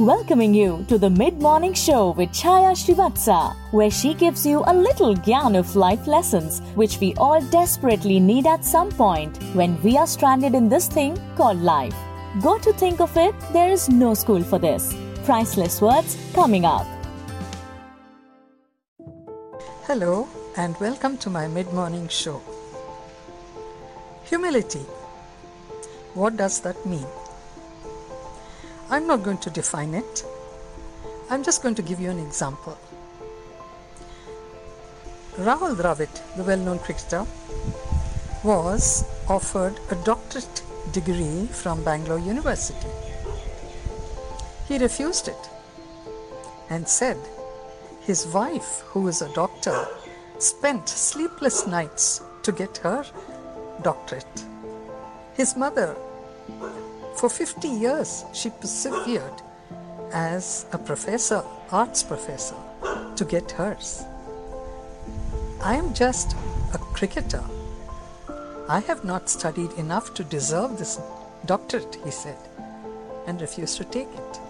welcoming you to the mid morning show with Chaya Srivatsa, where she gives you a little gyan of life lessons which we all desperately need at some point when we are stranded in this thing called life. Go to think of it, there is no school for this. Priceless words coming up. Hello, and welcome to my mid morning show. Humility. What does that mean? I'm not going to define it. I'm just going to give you an example. Rahul Dravid, the well known cricketer, was offered a doctorate degree from Bangalore University. He refused it and said his wife, who is a doctor, spent sleepless nights to get her doctorate. His mother for 50 years, she persevered as a professor, arts professor, to get hers. I am just a cricketer. I have not studied enough to deserve this doctorate, he said, and refused to take it.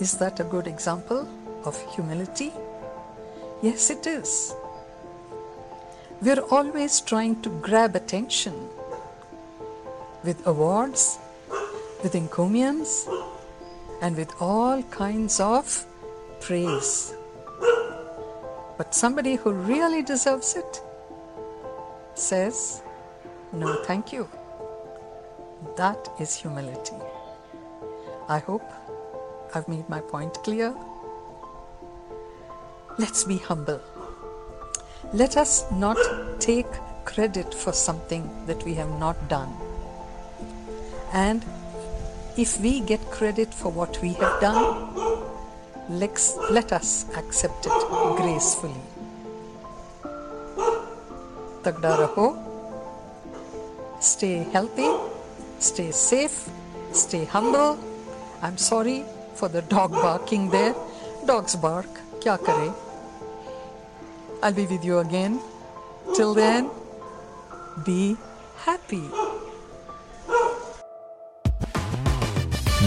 Is that a good example of humility? Yes, it is. We're always trying to grab attention with awards, with encomiums, and with all kinds of praise. But somebody who really deserves it says, No, thank you. That is humility. I hope I've made my point clear. Let's be humble. Let us not take credit for something that we have not done. And if we get credit for what we have done, let's, let us accept it gracefully. Tagda raho. Stay healthy, stay safe, stay humble. I'm sorry for the dog barking there. Dogs bark. Kya kare? I'll be with you again. Till then, be happy.